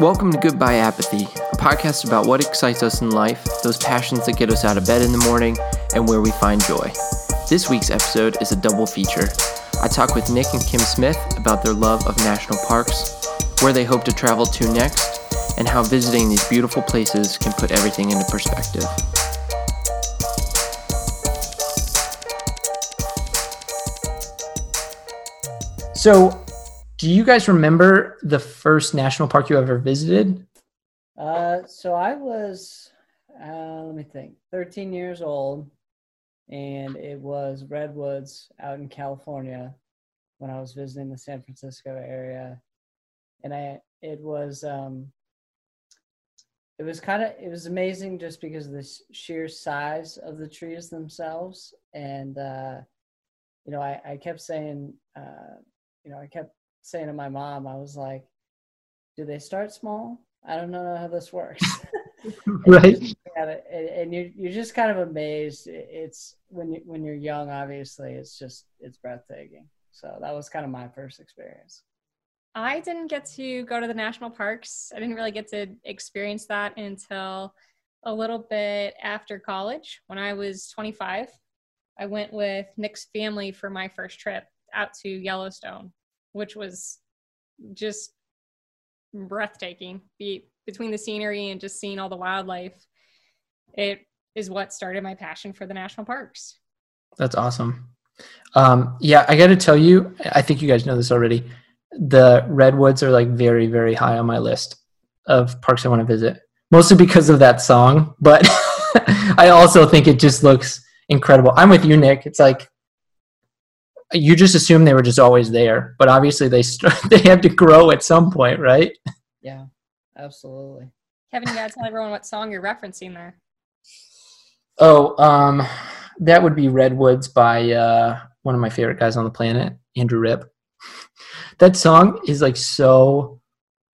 Welcome to Goodbye Apathy, a podcast about what excites us in life, those passions that get us out of bed in the morning, and where we find joy. This week's episode is a double feature. I talk with Nick and Kim Smith about their love of national parks, where they hope to travel to next, and how visiting these beautiful places can put everything into perspective. So, do you guys remember the first national park you ever visited? Uh, so I was, uh, let me think, 13 years old, and it was Redwoods out in California when I was visiting the San Francisco area, and I it was um, it was kind of it was amazing just because of the sheer size of the trees themselves, and uh, you know I I kept saying uh, you know I kept saying to my mom I was like, do they start small? I don't know how this works. right. and, and you're you're just kind of amazed. It's when you when you're young, obviously, it's just it's breathtaking. So that was kind of my first experience. I didn't get to go to the national parks. I didn't really get to experience that until a little bit after college. When I was 25, I went with Nick's family for my first trip out to Yellowstone, which was just breathtaking. Be, between the scenery and just seeing all the wildlife, it is what started my passion for the national parks. That's awesome. Um, yeah, I got to tell you, I think you guys know this already. The redwoods are like very, very high on my list of parks I want to visit, mostly because of that song. But I also think it just looks incredible. I'm with you, Nick. It's like you just assume they were just always there, but obviously they start, they have to grow at some point, right? Yeah, absolutely. Kevin, you gotta tell everyone what song you're referencing there. Oh, um, that would be Redwoods by uh, one of my favorite guys on the planet, Andrew Ripp. That song is like so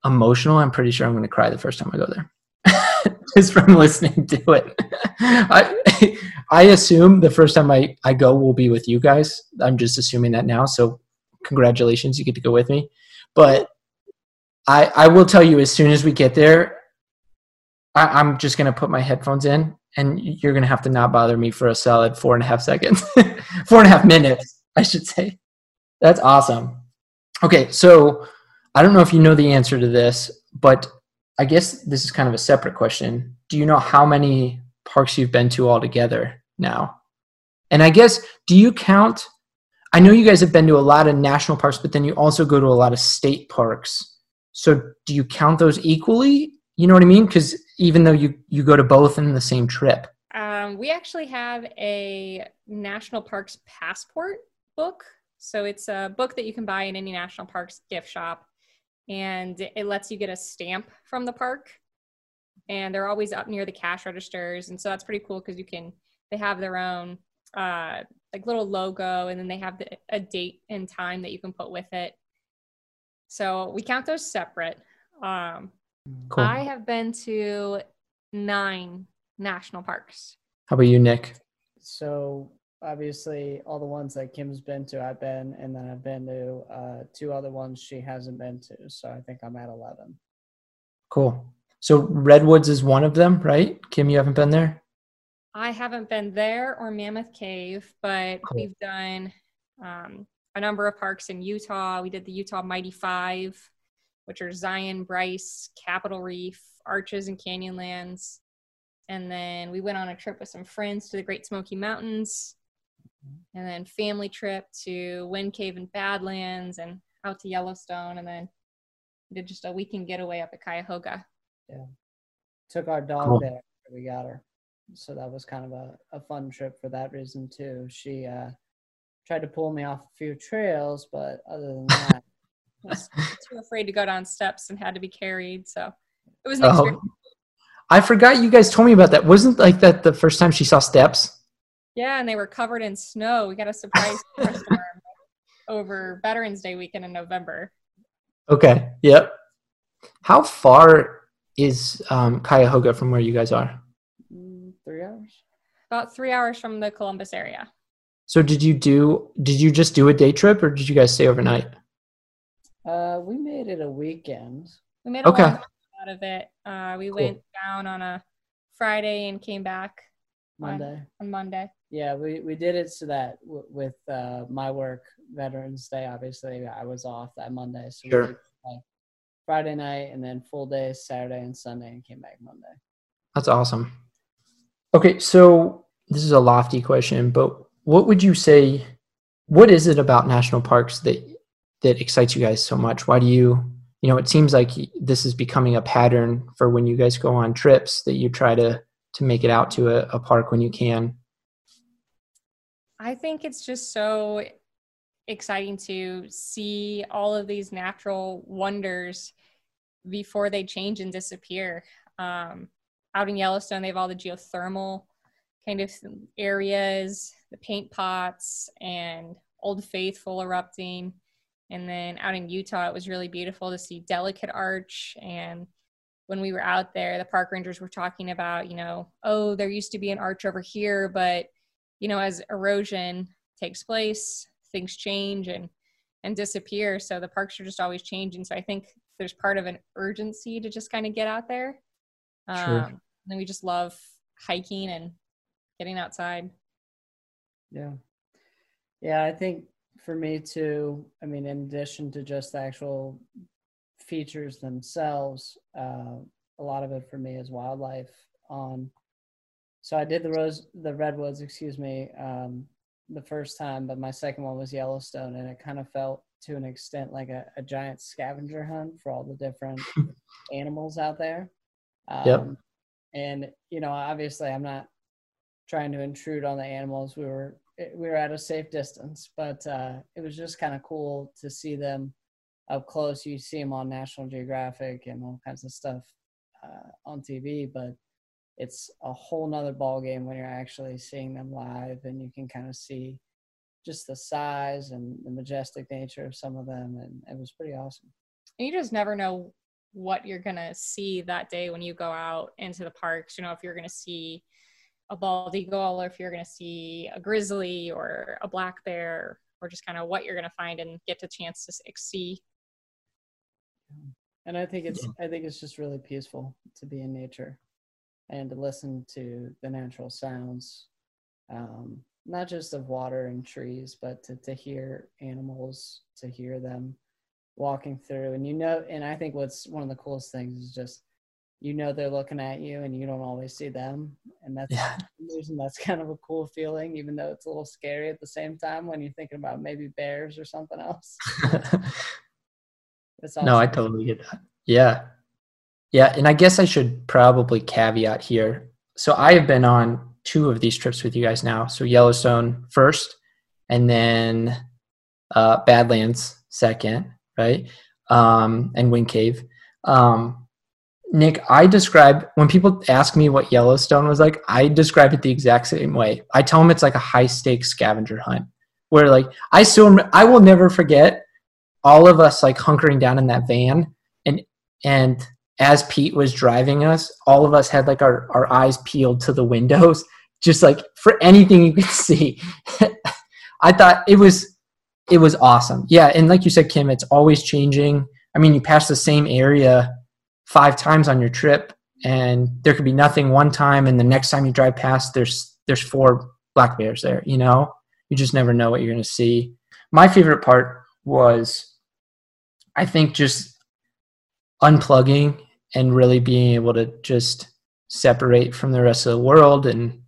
emotional. I'm pretty sure I'm going to cry the first time I go there, just from listening to it. I I assume the first time I I go will be with you guys. I'm just assuming that now. So congratulations, you get to go with me. But I I will tell you as soon as we get there, I, I'm just to put my headphones in and you're gonna have to not bother me for a solid four and a half seconds, four and a half minutes, I should say. That's awesome. Okay, so I don't know if you know the answer to this, but I guess this is kind of a separate question. Do you know how many parks you've been to altogether now? And I guess, do you count? I know you guys have been to a lot of national parks, but then you also go to a lot of state parks. So do you count those equally? You know what I mean? Because even though you you go to both in the same trip. Um, we actually have a national parks passport book. So it's a book that you can buy in any national parks gift shop, and it lets you get a stamp from the park. And they're always up near the cash registers, and so that's pretty cool because you can. They have their own uh, like little logo, and then they have the, a date and time that you can put with it. So we count those separate. Um, Cool. I have been to nine national parks. How about you, Nick? So obviously, all the ones that Kim's been to, I've been, and then I've been to uh, two other ones she hasn't been to. So I think I'm at eleven. Cool. So Redwoods is one of them, right? Kim, you haven't been there. I haven't been there or Mammoth Cave, but cool. we've done um, a number of parks in Utah. We did the Utah Mighty Five which are Zion, Bryce, Capitol Reef, Arches, and Canyonlands. And then we went on a trip with some friends to the Great Smoky Mountains. And then family trip to Wind Cave and Badlands and out to Yellowstone. And then did just a weekend getaway up at Cuyahoga. Yeah. Took our dog cool. there. We got her. So that was kind of a, a fun trip for that reason too. She uh, tried to pull me off a few trails, but other than that, was too afraid to go down steps and had to be carried. So it was an oh. I forgot you guys told me about that. Wasn't like that the first time she saw steps? Yeah, and they were covered in snow. We got a surprise storm over Veterans Day weekend in November. Okay. Yep. How far is um, Cuyahoga from where you guys are? Mm, three hours. About three hours from the Columbus area. So did you do? Did you just do a day trip, or did you guys stay overnight? Uh, we made it a weekend. We made it okay. out of it. Uh, we cool. went down on a Friday and came back Monday. On, on Monday. Yeah, we, we did it so that w- with uh, my work, Veterans Day, obviously, I was off that Monday. So sure. we Friday night and then full day Saturday and Sunday and came back Monday. That's awesome. Okay, so this is a lofty question, but what would you say what is it about national parks that that excites you guys so much? Why do you you know, it seems like this is becoming a pattern for when you guys go on trips that you try to to make it out to a, a park when you can. I think it's just so exciting to see all of these natural wonders before they change and disappear. Um, out in Yellowstone, they have all the geothermal kind of areas, the paint pots, and Old Faithful erupting. And then out in Utah, it was really beautiful to see Delicate Arch. And when we were out there, the park rangers were talking about, you know, oh, there used to be an arch over here, but, you know, as erosion takes place, things change and and disappear. So the parks are just always changing. So I think there's part of an urgency to just kind of get out there. Um, And we just love hiking and getting outside. Yeah. Yeah, I think for me too, I mean, in addition to just the actual features themselves, uh, a lot of it for me is wildlife. Um, so I did the rose, the redwoods, excuse me, um, the first time, but my second one was Yellowstone, and it kind of felt to an extent like a, a giant scavenger hunt for all the different animals out there. Um, yep. And you know, obviously, I'm not trying to intrude on the animals. We were we were at a safe distance, but uh, it was just kind of cool to see them up close. You see them on National Geographic and all kinds of stuff uh, on TV, but it's a whole nother ball game when you're actually seeing them live, and you can kind of see just the size and the majestic nature of some of them, and it was pretty awesome. And you just never know what you're gonna see that day when you go out into the parks. You know, if you're gonna see a bald eagle or if you're going to see a grizzly or a black bear or just kind of what you're going to find and get the chance to see and i think it's i think it's just really peaceful to be in nature and to listen to the natural sounds um, not just of water and trees but to, to hear animals to hear them walking through. And you know and i think what's one of the coolest things is just you know they're looking at you and you don't always see them. And that's yeah. that's kind of a cool feeling even though it's a little scary at the same time when you're thinking about maybe bears or something else. No i totally get that. Yeah yeah and i guess i should probably caveat here. So i have been on two of these trips with you guys now. So yellowstone first and then uh, badlands second right? Um, and wind cave. Um, Nick, I describe when people ask me what Yellowstone was like, I describe it the exact same way. I tell them it's like a high stakes scavenger hunt where like I still I will never forget all of us like hunkering down in that van and and as Pete was driving us, all of us had like our, our eyes peeled to the windows, just like for anything you could see. I thought it was it was awesome. Yeah, and like you said, Kim, it's always changing. I mean, you pass the same area five times on your trip and there could be nothing one time and the next time you drive past there's there's four black bears there you know you just never know what you're going to see my favorite part was i think just unplugging and really being able to just separate from the rest of the world and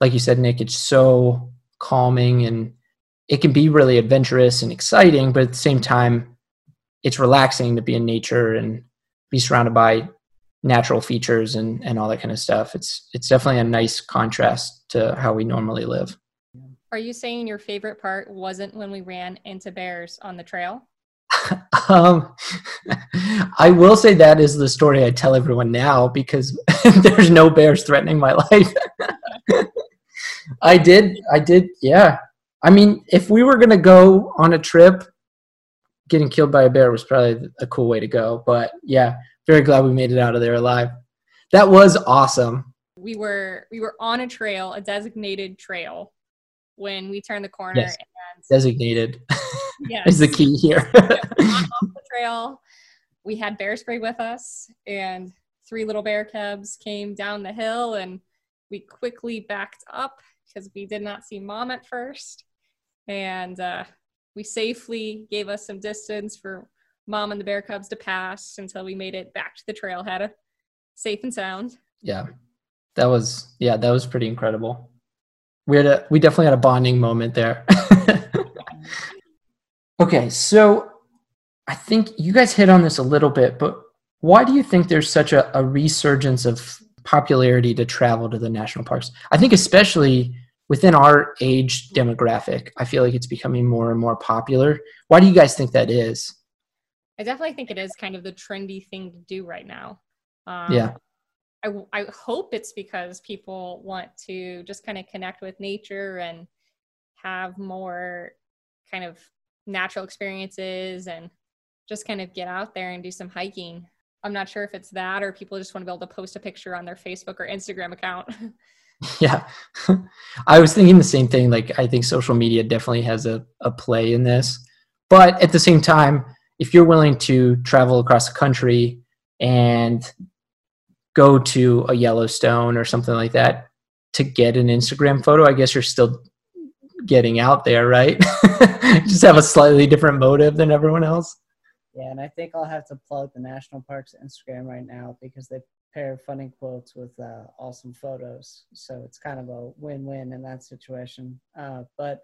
like you said nick it's so calming and it can be really adventurous and exciting but at the same time it's relaxing to be in nature and be surrounded by natural features and, and all that kind of stuff. It's it's definitely a nice contrast to how we normally live. Are you saying your favorite part wasn't when we ran into bears on the trail? um, I will say that is the story I tell everyone now because there's no bears threatening my life. I did, I did, yeah. I mean, if we were gonna go on a trip getting killed by a bear was probably a cool way to go. But yeah, very glad we made it out of there alive. That was awesome. We were we were on a trail, a designated trail, when we turned the corner. Yes. And designated yes. is the key here. off the trail we had bear spray with us, and three little bear cubs came down the hill, and we quickly backed up because we did not see mom at first. And uh, we safely gave us some distance for mom and the bear cubs to pass until we made it back to the trailhead safe and sound. Yeah. That was yeah, that was pretty incredible. We had a we definitely had a bonding moment there. Okay, so I think you guys hit on this a little bit, but why do you think there's such a, a resurgence of popularity to travel to the national parks? I think especially within our age demographic, I feel like it's becoming more and more popular. Why do you guys think that is? I definitely think it is kind of the trendy thing to do right now. Um, yeah. I, I hope it's because people want to just kind of connect with nature and have more kind of natural experiences and just kind of get out there and do some hiking. I'm not sure if it's that or people just want to be able to post a picture on their Facebook or Instagram account. yeah. I was thinking the same thing. Like, I think social media definitely has a, a play in this. But at the same time, if you're willing to travel across the country and go to a Yellowstone or something like that to get an Instagram photo, I guess you're still getting out there, right? Just have a slightly different motive than everyone else. Yeah, and I think I'll have to plug the National Parks Instagram right now because they pair funny quotes with uh, awesome photos. So it's kind of a win-win in that situation. Uh, but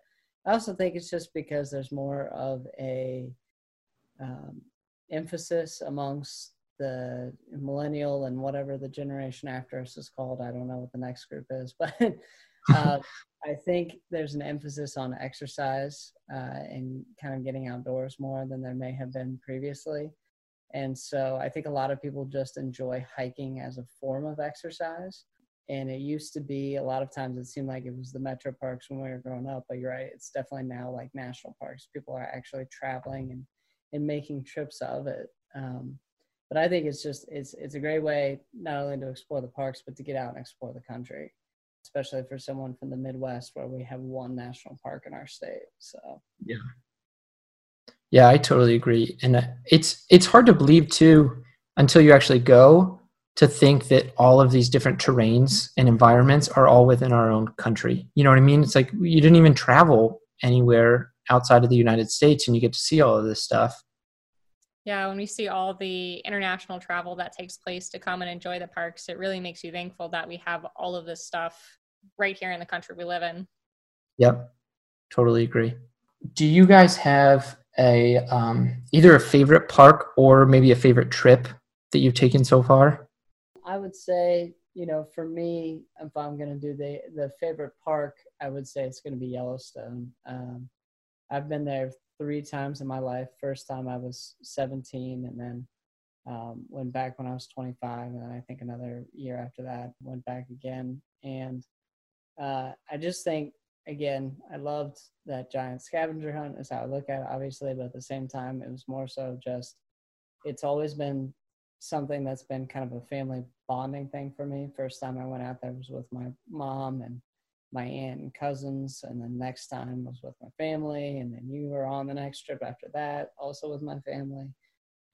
I also think it's just because there's more of a um, emphasis amongst the millennial and whatever the generation after us is called. I don't know what the next group is, but uh, I think there's an emphasis on exercise uh, and kind of getting outdoors more than there may have been previously. And so I think a lot of people just enjoy hiking as a form of exercise. And it used to be a lot of times it seemed like it was the metro parks when we were growing up, but you're right, it's definitely now like national parks. People are actually traveling and, and making trips of it. Um, but I think it's just it's it's a great way not only to explore the parks but to get out and explore the country, especially for someone from the Midwest where we have one national park in our state. So yeah, yeah, I totally agree, and uh, it's it's hard to believe too until you actually go to think that all of these different terrains and environments are all within our own country. You know what I mean? It's like you didn't even travel anywhere outside of the United States and you get to see all of this stuff. Yeah, when we see all the international travel that takes place to come and enjoy the parks, it really makes you thankful that we have all of this stuff right here in the country we live in. Yep, totally agree. Do you guys have a um, either a favorite park or maybe a favorite trip that you've taken so far? I would say, you know, for me, if I'm going to do the the favorite park, I would say it's going to be Yellowstone. Um, I've been there three times in my life. First time I was 17, and then um, went back when I was 25, and I think another year after that went back again. And uh, I just think, again, I loved that giant scavenger hunt. Is how I look at it, obviously, but at the same time, it was more so just. It's always been something that's been kind of a family bonding thing for me. First time I went out there was with my mom and my aunt and cousins and then next time was with my family and then you were on the next trip after that also with my family.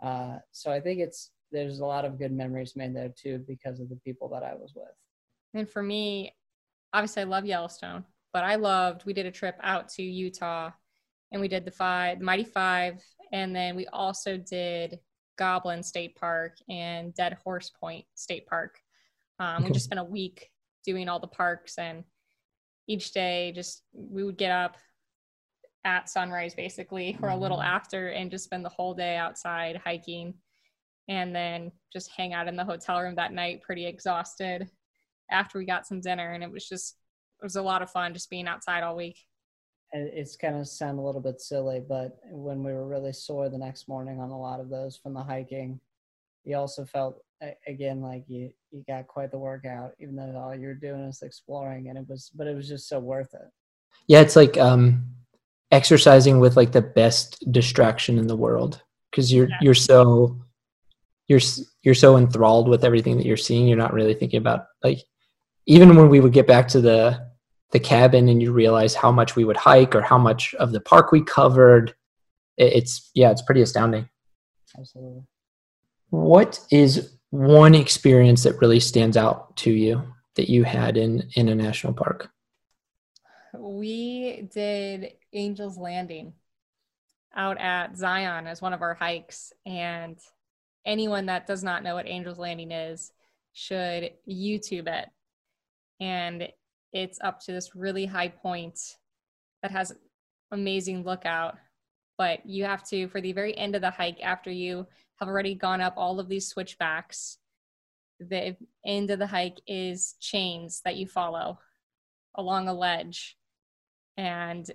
Uh, so i think it's there's a lot of good memories made there too because of the people that i was with. And for me obviously i love yellowstone but i loved we did a trip out to utah and we did the five the mighty five and then we also did goblin state park and dead horse point state park. Um, we just spent a week doing all the parks and each day just we would get up at sunrise basically or a little mm-hmm. after and just spend the whole day outside hiking and then just hang out in the hotel room that night pretty exhausted after we got some dinner and it was just it was a lot of fun just being outside all week it's kind of sound a little bit silly but when we were really sore the next morning on a lot of those from the hiking you also felt again like you you got quite the workout even though all you're doing is exploring and it was but it was just so worth it. Yeah it's like um exercising with like the best distraction in the world because you're yeah. you're so you're you're so enthralled with everything that you're seeing you're not really thinking about like even when we would get back to the the cabin and you realize how much we would hike or how much of the park we covered it's yeah it's pretty astounding. Absolutely. What is one experience that really stands out to you that you had in in a national park? We did Angel's Landing out at Zion as one of our hikes. And anyone that does not know what Angel's Landing is should YouTube it. And it's up to this really high point that has amazing lookout. But you have to, for the very end of the hike, after you have already gone up all of these switchbacks, the end of the hike is chains that you follow along a ledge. And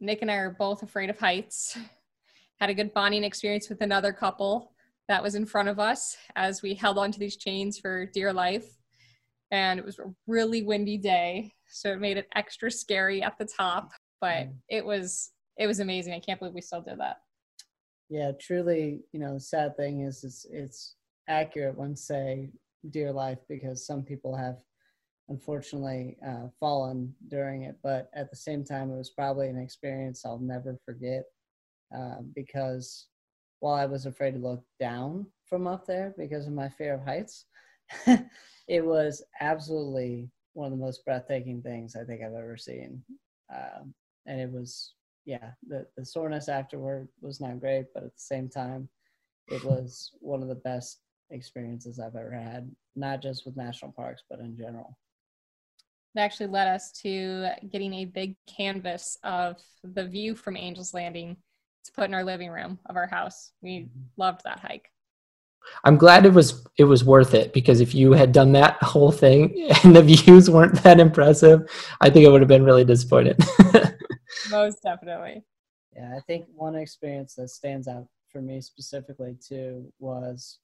Nick and I are both afraid of heights. Had a good bonding experience with another couple that was in front of us as we held onto these chains for dear life. And it was a really windy day, so it made it extra scary at the top, but mm. it was it was amazing. I can't believe we still did that. Yeah, truly, you know, the sad thing is it's it's accurate when say dear life because some people have unfortunately uh, fallen during it. But at the same time, it was probably an experience I'll never forget uh, because while I was afraid to look down from up there because of my fear of heights, it was absolutely one of the most breathtaking things I think I've ever seen. Um, and it was, yeah, the, the soreness afterward was not great, but at the same time, it was one of the best experiences I've ever had, not just with national parks, but in general that actually led us to getting a big canvas of the view from Angel's Landing to put in our living room of our house. We mm-hmm. loved that hike. I'm glad it was it was worth it because if you had done that whole thing and the views weren't that impressive, I think I would have been really disappointed. Most definitely. Yeah, I think one experience that stands out for me specifically too was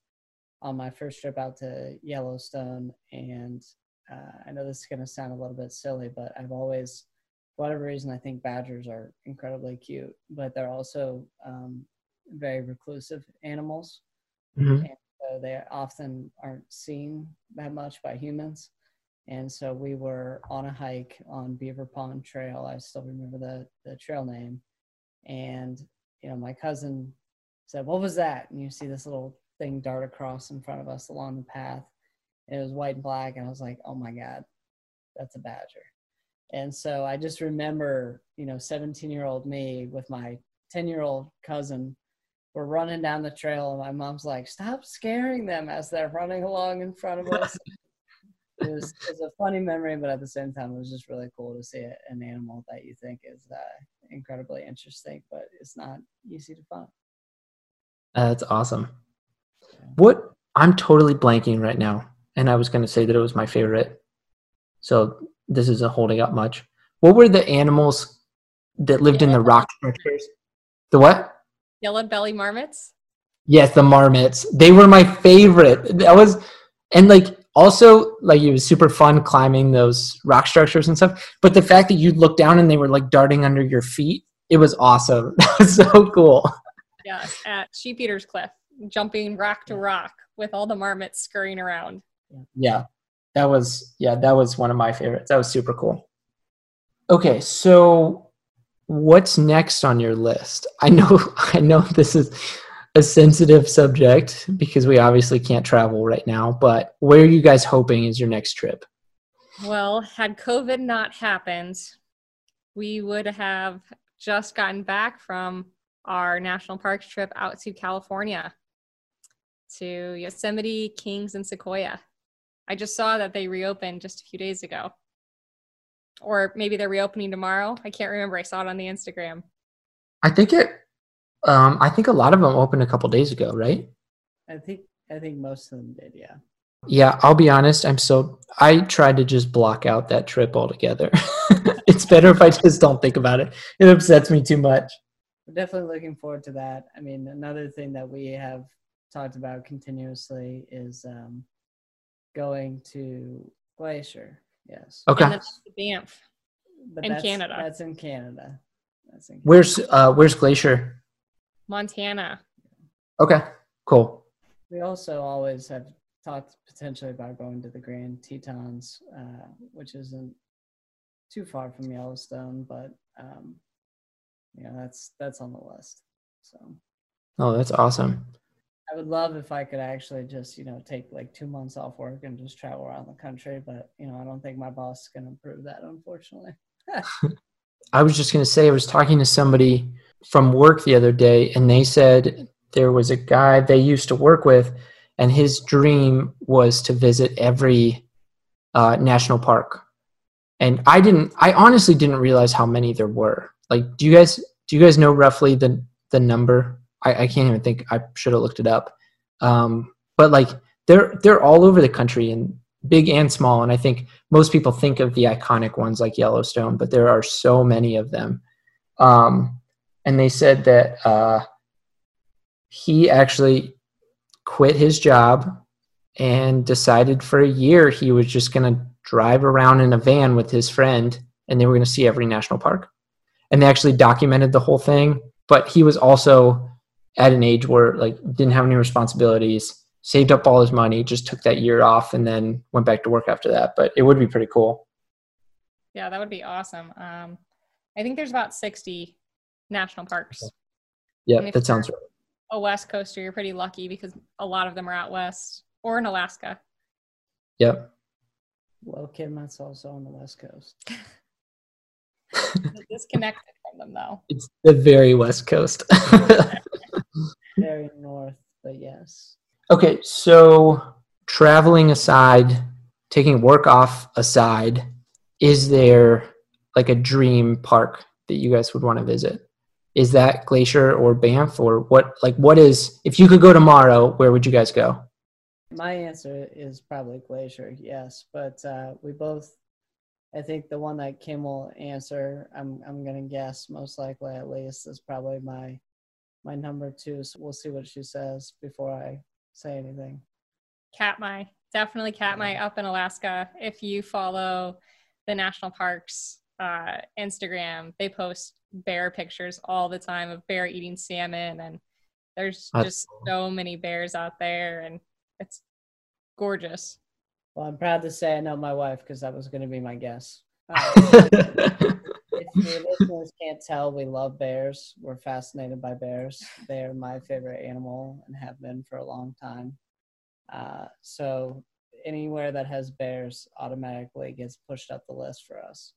on my first trip out to Yellowstone and uh, I know this is going to sound a little bit silly, but I've always, for whatever reason, I think badgers are incredibly cute, but they're also um, very reclusive animals. Mm-hmm. And so they often aren't seen that much by humans. And so we were on a hike on Beaver Pond Trail. I still remember the, the trail name. And, you know, my cousin said, What was that? And you see this little thing dart across in front of us along the path it was white and black and i was like oh my god that's a badger and so i just remember you know 17 year old me with my 10 year old cousin we're running down the trail and my mom's like stop scaring them as they're running along in front of us it, was, it was a funny memory but at the same time it was just really cool to see an animal that you think is uh, incredibly interesting but it's not easy to find uh, that's awesome what i'm totally blanking right now and I was going to say that it was my favorite. So this isn't holding up much. What were the animals that lived in the rock structures? The what? Yellow belly marmots. Yes, the marmots. They were my favorite. That was, and like also like it was super fun climbing those rock structures and stuff. But the fact that you'd look down and they were like darting under your feet, it was awesome. That was so cool. Yes, at Sheep Eaters Cliff, jumping rock to rock with all the marmots scurrying around yeah that was yeah that was one of my favorites that was super cool okay so what's next on your list i know i know this is a sensitive subject because we obviously can't travel right now but where are you guys hoping is your next trip well had covid not happened we would have just gotten back from our national parks trip out to california to yosemite kings and sequoia I just saw that they reopened just a few days ago. Or maybe they're reopening tomorrow. I can't remember. I saw it on the Instagram. I think it um I think a lot of them opened a couple days ago, right? I think I think most of them did, yeah. Yeah, I'll be honest, I'm so I tried to just block out that trip altogether. it's better if I just don't think about it. It upsets me too much. We're definitely looking forward to that. I mean, another thing that we have talked about continuously is um, going to Glacier. Yes. Okay. And that's Banff but in that's, Canada. That's in Canada. That's in Canada. Where's uh Where's Glacier? Montana. Okay. Cool. We also always have talked potentially about going to the Grand Tetons, uh, which isn't too far from Yellowstone, but um, you know that's that's on the list. So. Oh, that's awesome. I would love if I could actually just, you know, take like two months off work and just travel around the country. But, you know, I don't think my boss is going to approve that, unfortunately. I was just going to say, I was talking to somebody from work the other day, and they said there was a guy they used to work with, and his dream was to visit every uh, national park. And I didn't, I honestly didn't realize how many there were. Like, do you guys, do you guys know roughly the the number? I, I can't even think. I should have looked it up. Um, but like, they're they're all over the country and big and small. And I think most people think of the iconic ones like Yellowstone, but there are so many of them. Um, and they said that uh, he actually quit his job and decided for a year he was just going to drive around in a van with his friend and they were going to see every national park. And they actually documented the whole thing. But he was also at an age where like didn't have any responsibilities saved up all his money, just took that year off, and then went back to work after that. But it would be pretty cool. Yeah, that would be awesome. Um, I think there's about 60 national parks. Yeah, that sounds right. A West Coaster, you're pretty lucky because a lot of them are out west or in Alaska. Yep. Well, Kim, that's also on the West Coast. disconnected from them, though. It's the very West Coast. very north, but yes. Okay, so traveling aside, taking work off aside, is there like a dream park that you guys would want to visit? Is that Glacier or Banff or what like what is if you could go tomorrow, where would you guys go? My answer is probably Glacier, yes. But uh, we both I think the one that Kim will answer, I'm I'm gonna guess most likely at least is probably my my number two. So we'll see what she says before I say anything. Katmai, definitely Katmai up in Alaska. If you follow the national parks uh, Instagram, they post bear pictures all the time of bear eating salmon, and there's That's just cool. so many bears out there, and it's gorgeous. Well, I'm proud to say I know my wife because that was going to be my guess. Uh, if your listeners can't tell, we love bears. We're fascinated by bears. They are my favorite animal and have been for a long time. Uh, so anywhere that has bears automatically gets pushed up the list for us.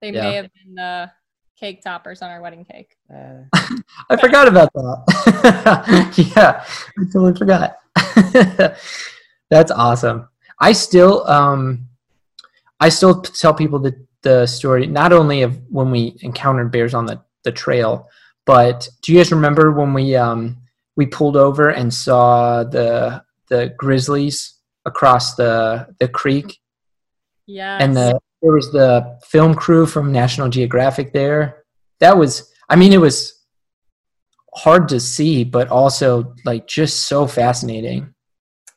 They yeah. may have been the cake toppers on our wedding cake. Uh, I forgot about that. yeah, I totally forgot. That's awesome. I still, um, I still tell people the the story not only of when we encountered bears on the the trail, but do you guys remember when we um we pulled over and saw the the grizzlies across the the creek? Yeah. And the there was the film crew from National Geographic there. That was I mean it was hard to see but also like just so fascinating.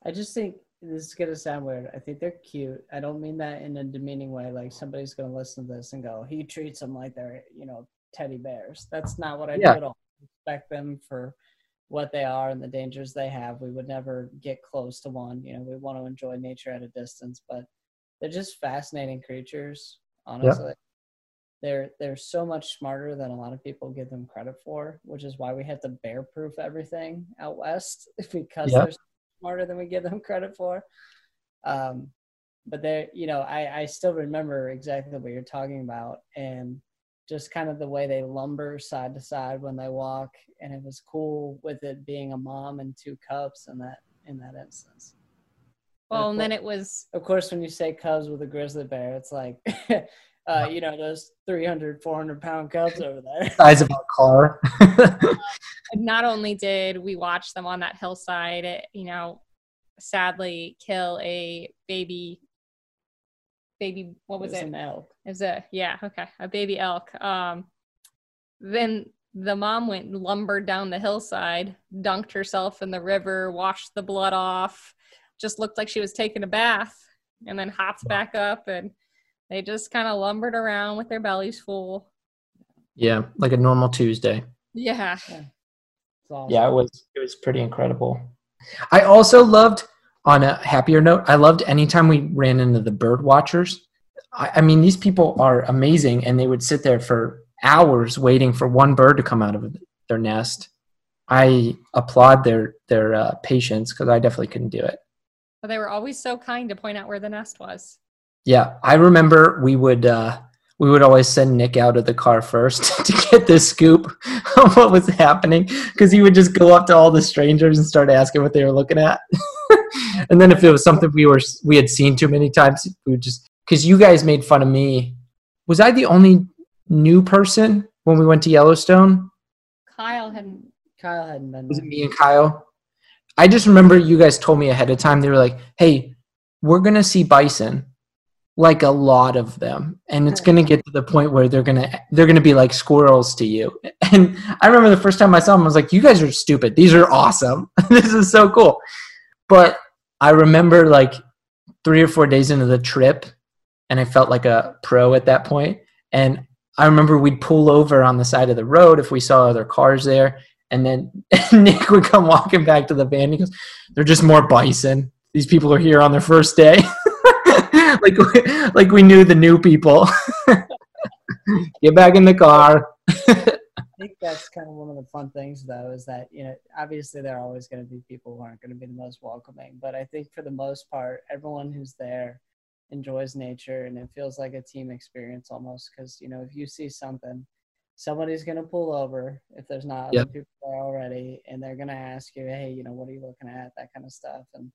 I just think this is gonna sound weird. I think they're cute. I don't mean that in a demeaning way. Like somebody's gonna listen to this and go, "He treats them like they're, you know, teddy bears." That's not what I yeah. do at all. Respect them for what they are and the dangers they have. We would never get close to one. You know, we want to enjoy nature at a distance, but they're just fascinating creatures. Honestly, they're they're so much smarter than a lot of people give them credit for, which is why we have to bear proof everything out west because they're smarter than we give them credit for. Um, but they, you know, I, I still remember exactly what you're talking about and just kind of the way they lumber side to side when they walk. And it was cool with it being a mom and two cubs in that, in that instance. Well, and, then it was, of course, when you say cubs with a grizzly bear, it's like, uh, you know, those 300, 400 pound cubs over there. Size of a car. not only did we watch them on that hillside, it, you know, sadly kill a baby, baby, what was it? Was it? An elk. It was a, yeah, okay, a baby elk. Um, then the mom went lumbered down the hillside, dunked herself in the river, washed the blood off, just looked like she was taking a bath, and then hopped back up and they just kind of lumbered around with their bellies full. Yeah, like a normal Tuesday. Yeah. yeah. Awesome. Yeah, it was it was pretty incredible. I also loved on a happier note, I loved anytime we ran into the bird watchers. I, I mean, these people are amazing and they would sit there for hours waiting for one bird to come out of their nest. I applaud their their uh, patience because I definitely couldn't do it. But they were always so kind to point out where the nest was. Yeah, I remember we would uh, we would always send Nick out of the car first to get the scoop on what was happening because he would just go up to all the strangers and start asking what they were looking at. and then if it was something we were we had seen too many times, we would just because you guys made fun of me. Was I the only new person when we went to Yellowstone? Kyle hadn't. Kyle hadn't been. Was it me and Kyle? I just remember you guys told me ahead of time. They were like, "Hey, we're gonna see bison, like a lot of them, and it's gonna get to the point where they're gonna they're gonna be like squirrels to you." And I remember the first time I saw them, I was like, "You guys are stupid. These are awesome. this is so cool." But I remember like three or four days into the trip, and I felt like a pro at that point. And I remember we'd pull over on the side of the road if we saw other cars there, and then Nick would come walking back to the van. He goes, "They're just more bison. These people are here on their first day." like, like we knew the new people. Get back in the car. I think that's kind of one of the fun things, though, is that you know obviously there are always going to be people who aren't going to be the most welcoming, but I think for the most part, everyone who's there enjoys nature and it feels like a team experience almost. Because you know if you see something, somebody's going to pull over if there's not other people there already, and they're going to ask you, hey, you know, what are you looking at? That kind of stuff, and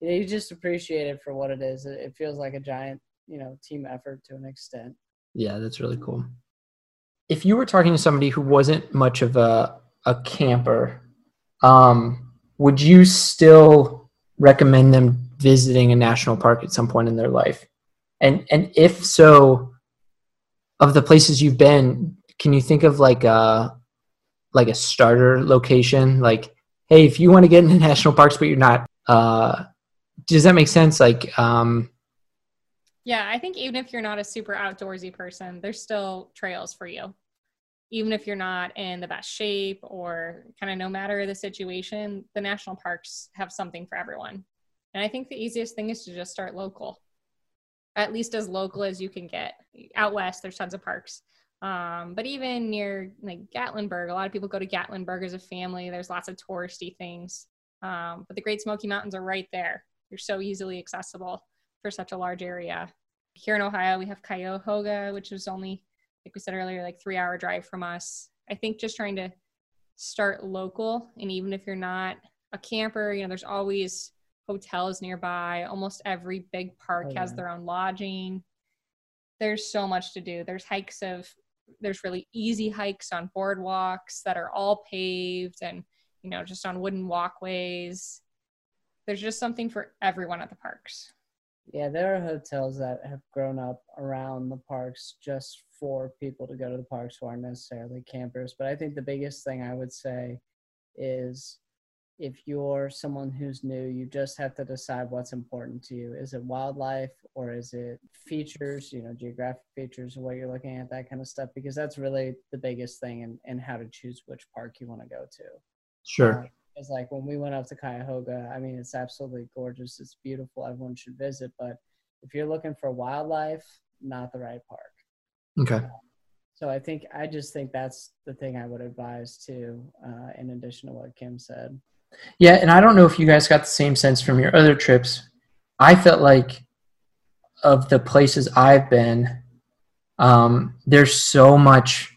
you, know, you just appreciate it for what it is. It, it feels like a giant, you know, team effort to an extent. Yeah, that's really cool. If you were talking to somebody who wasn't much of a a camper, um, would you still recommend them visiting a national park at some point in their life? And and if so, of the places you've been, can you think of like a like a starter location? Like, hey, if you want to get into national parks but you're not, uh, does that make sense? Like, um, Yeah, I think even if you're not a super outdoorsy person, there's still trails for you. Even if you're not in the best shape or kind of no matter the situation, the national parks have something for everyone. And I think the easiest thing is to just start local, at least as local as you can get. Out west, there's tons of parks. Um, but even near like Gatlinburg, a lot of people go to Gatlinburg as a family. There's lots of touristy things. Um, but the Great Smoky Mountains are right there. They're so easily accessible for such a large area. Here in Ohio, we have Cuyahoga, which is only, like we said earlier, like three hour drive from us. I think just trying to start local, and even if you're not a camper, you know, there's always hotels nearby. Almost every big park Oh, has their own lodging. There's so much to do. There's hikes of, there's really easy hikes on boardwalks that are all paved and, you know, just on wooden walkways. There's just something for everyone at the parks. Yeah, there are hotels that have grown up around the parks just for people to go to the parks who aren't necessarily campers. But I think the biggest thing I would say is if you're someone who's new, you just have to decide what's important to you. Is it wildlife or is it features, you know, geographic features of what you're looking at, that kind of stuff? Because that's really the biggest thing in, in how to choose which park you want to go to. sure. It's like when we went up to Cuyahoga, I mean, it's absolutely gorgeous. It's beautiful. Everyone should visit. But if you're looking for wildlife, not the right park. Okay. So I think, I just think that's the thing I would advise too, uh, in addition to what Kim said. Yeah, and I don't know if you guys got the same sense from your other trips. I felt like of the places I've been, um, there's so much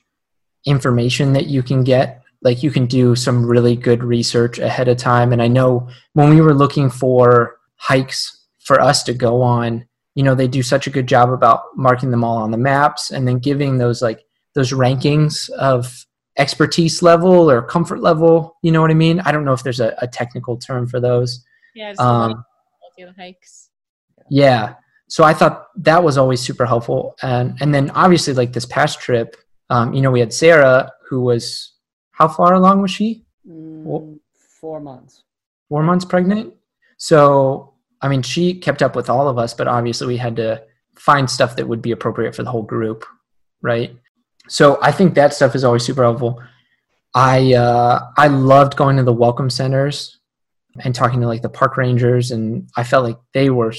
information that you can get. Like you can do some really good research ahead of time. And I know when we were looking for hikes for us to go on, you know, they do such a good job about marking them all on the maps and then giving those like those rankings of expertise level or comfort level. You know what I mean? I don't know if there's a, a technical term for those. Yeah, Um, the hikes. yeah. So I thought that was always super helpful. And and then obviously like this past trip, um, you know, we had Sarah who was how far along was she? Mm, four months. Four months pregnant. So I mean, she kept up with all of us, but obviously we had to find stuff that would be appropriate for the whole group, right? So I think that stuff is always super helpful. I uh, I loved going to the welcome centers and talking to like the park rangers, and I felt like they were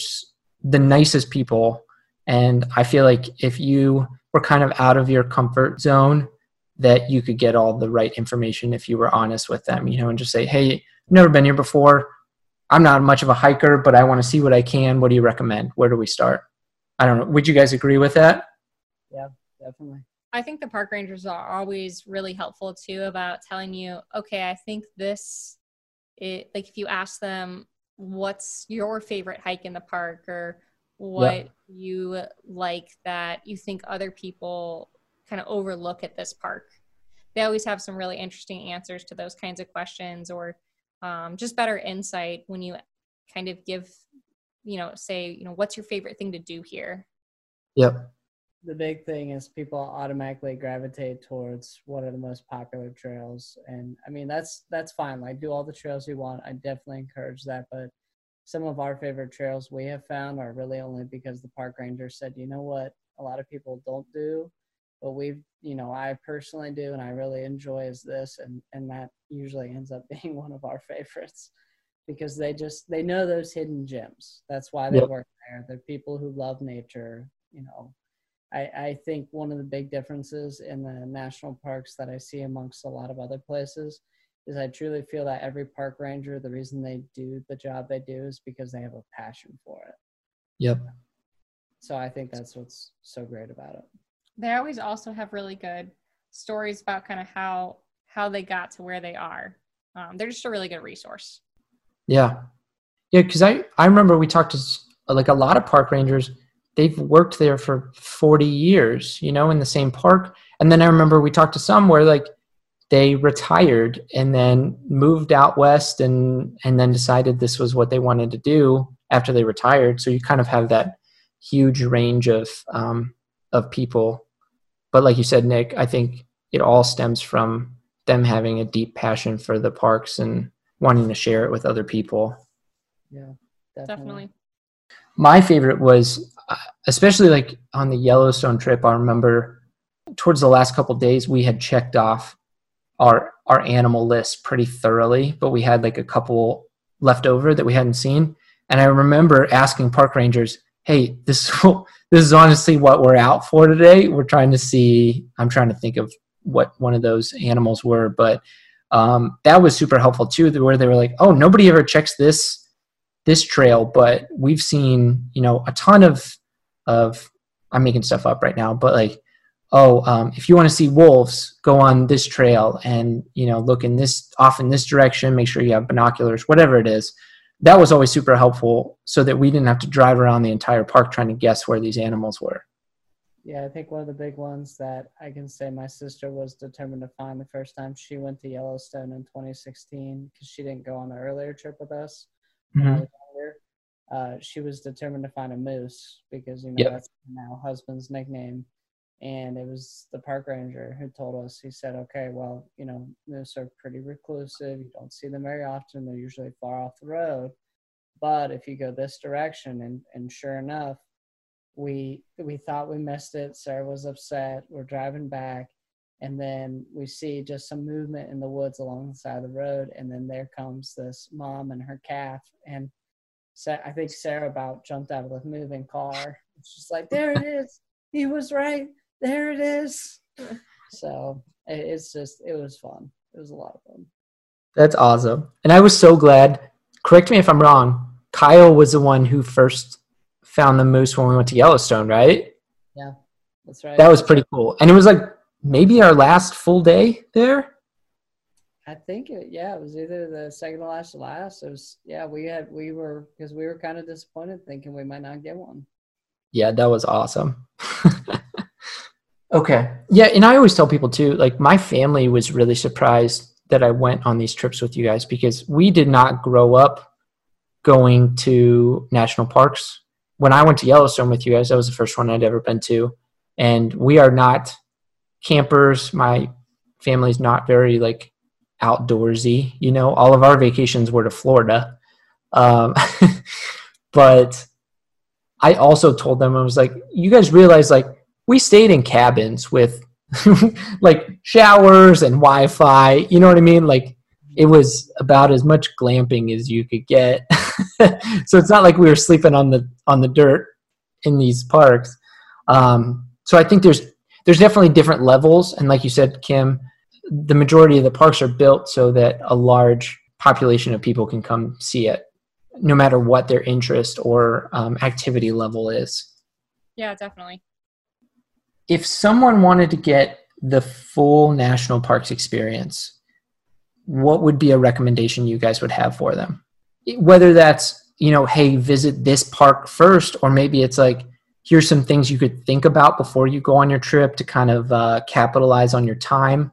the nicest people. And I feel like if you were kind of out of your comfort zone, that you could get all the right information if you were honest with them, you know, and just say, hey, never been here before. I'm not much of a hiker, but I want to see what I can. What do you recommend? Where do we start? I don't know. Would you guys agree with that? Yeah, definitely. I think the park rangers are always really helpful too about telling you, okay, I think this, it, like if you ask them, what's your favorite hike in the park or what yeah. you like that you think other people kind of overlook at this park. They always have some really interesting answers to those kinds of questions or um, just better insight when you kind of give, you know, say, you know, what's your favorite thing to do here? Yep. The big thing is people automatically gravitate towards what are the most popular trails. And I mean, that's, that's fine. Like do all the trails you want. I definitely encourage that. But some of our favorite trails we have found are really only because the park ranger said, you know what, a lot of people don't do what we've you know i personally do and i really enjoy is this and and that usually ends up being one of our favorites because they just they know those hidden gems that's why they yep. work there they're people who love nature you know I, I think one of the big differences in the national parks that I see amongst a lot of other places is I truly feel that every park ranger, the reason they do the job they do is because they have a passion for it. Yep. So I think that's what's so great about it they always also have really good stories about kind of how how they got to where they are. Um, they're just a really good resource. Yeah, yeah. Because I I remember we talked to like a lot of park rangers. They've worked there for forty years, you know, in the same park. And then I remember we talked to some where like they retired and then moved out west and and then decided this was what they wanted to do after they retired. So you kind of have that huge range of um, of people but like you said, Nick, I think it all stems from them having a deep passion for the parks and wanting to share it with other people. Yeah, definitely. definitely. My favorite was, especially like on the Yellowstone trip. I remember towards the last couple days we had checked off our our animal list pretty thoroughly, but we had like a couple left over that we hadn't seen. And I remember asking park rangers, "Hey, this this is honestly what we're out for today. We're trying to see. I'm trying to think of what one of those animals were, but um, that was super helpful too. Where they were like, "Oh, nobody ever checks this this trail, but we've seen you know a ton of of I'm making stuff up right now, but like." Oh, um, if you want to see wolves, go on this trail and you know look in this off in this direction. Make sure you have binoculars, whatever it is that was always super helpful so that we didn't have to drive around the entire park trying to guess where these animals were. Yeah, I think one of the big ones that I can say my sister was determined to find the first time she went to Yellowstone in 2016 because she didn't go on the earlier trip with us. Mm-hmm. Uh, she was determined to find a moose because you know yep. that's now husband's nickname. And it was the park ranger who told us he said okay well you know moose are pretty reclusive. You don't see them very often. They're usually far off the road. But if you go this direction and and sure enough we we thought we missed it. Sarah was upset. We're driving back and then we see just some movement in the woods along the side of the road and then there comes this mom and her calf and I think Sarah about jumped out of the moving car. She's just like, "There it is. He was right there it is. so it's just it was fun. It was a lot of fun. That's awesome. And I was so glad. Correct me if I'm wrong. Kyle was the one who first found the moose when we went to Yellowstone, right? Yeah, that's right. That was pretty cool. And it was like maybe our last full day there. I think it, yeah, it was either the second to last or last. It was yeah, we had we were because we were kind of disappointed thinking we might not get one. Yeah, that was awesome. Okay. Yeah, and I always tell people too, like my family was really surprised that I went on these trips with you guys because we did not grow up going to national parks. When I went to Yellowstone with you guys, that was the first one I'd ever been to. And we are not campers. My family's not very like outdoorsy, you know. All of our vacations were to Florida. Um, but I also told them I was like, you guys realize like we stayed in cabins with like showers and Wi-Fi. You know what I mean? Like it was about as much glamping as you could get. so it's not like we were sleeping on the on the dirt in these parks. Um, so I think there's there's definitely different levels, and like you said, Kim, the majority of the parks are built so that a large population of people can come see it, no matter what their interest or um, activity level is. Yeah, definitely. If someone wanted to get the full national parks experience, what would be a recommendation you guys would have for them? Whether that's, you know, hey, visit this park first, or maybe it's like, here's some things you could think about before you go on your trip to kind of uh, capitalize on your time.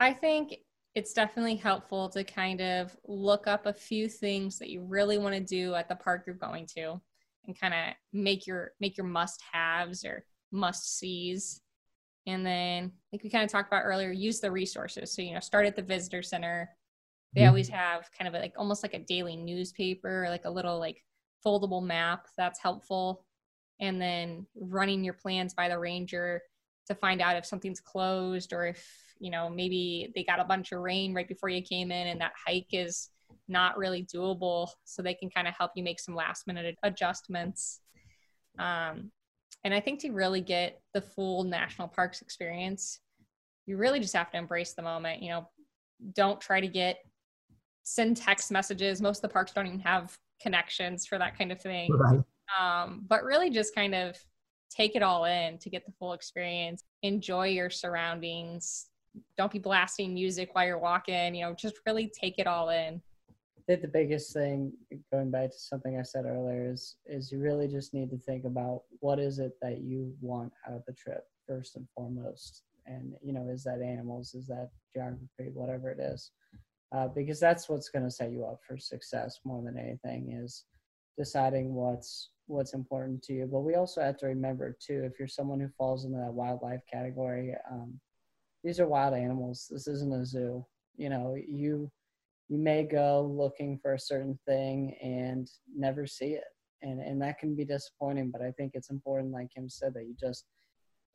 I think it's definitely helpful to kind of look up a few things that you really want to do at the park you're going to and kind of make your make your must haves or must sees and then like we kind of talked about earlier use the resources so you know start at the visitor center they mm-hmm. always have kind of a, like almost like a daily newspaper like a little like foldable map that's helpful. And then running your plans by the ranger to find out if something's closed or if you know maybe they got a bunch of rain right before you came in and that hike is not really doable. So they can kind of help you make some last minute adjustments. Um, and i think to really get the full national parks experience you really just have to embrace the moment you know. Don't try to get send text messages. Most of the parks don't even have connections for that kind of thing. Right. um, but really just kind of take it all in to get the full experience. Enjoy your surroundings. Don't be blasting music while you're walking you know just really take it all in. I think the biggest thing going back to something i said earlier is is you really just need to think about what is it that you want out of the trip first and foremost. And you know is that animals? Is that geography? Whatever it is uh, because that's what's going to set you up for success more than anything is deciding what's what's important to you but we also have to remember too if you're someone who falls into that wildlife category um, these are wild animals. This isn't a zoo. You know, you you may go looking for a certain thing and never see it. And and that can be disappointing, but I think it's important, like Kim said, that you just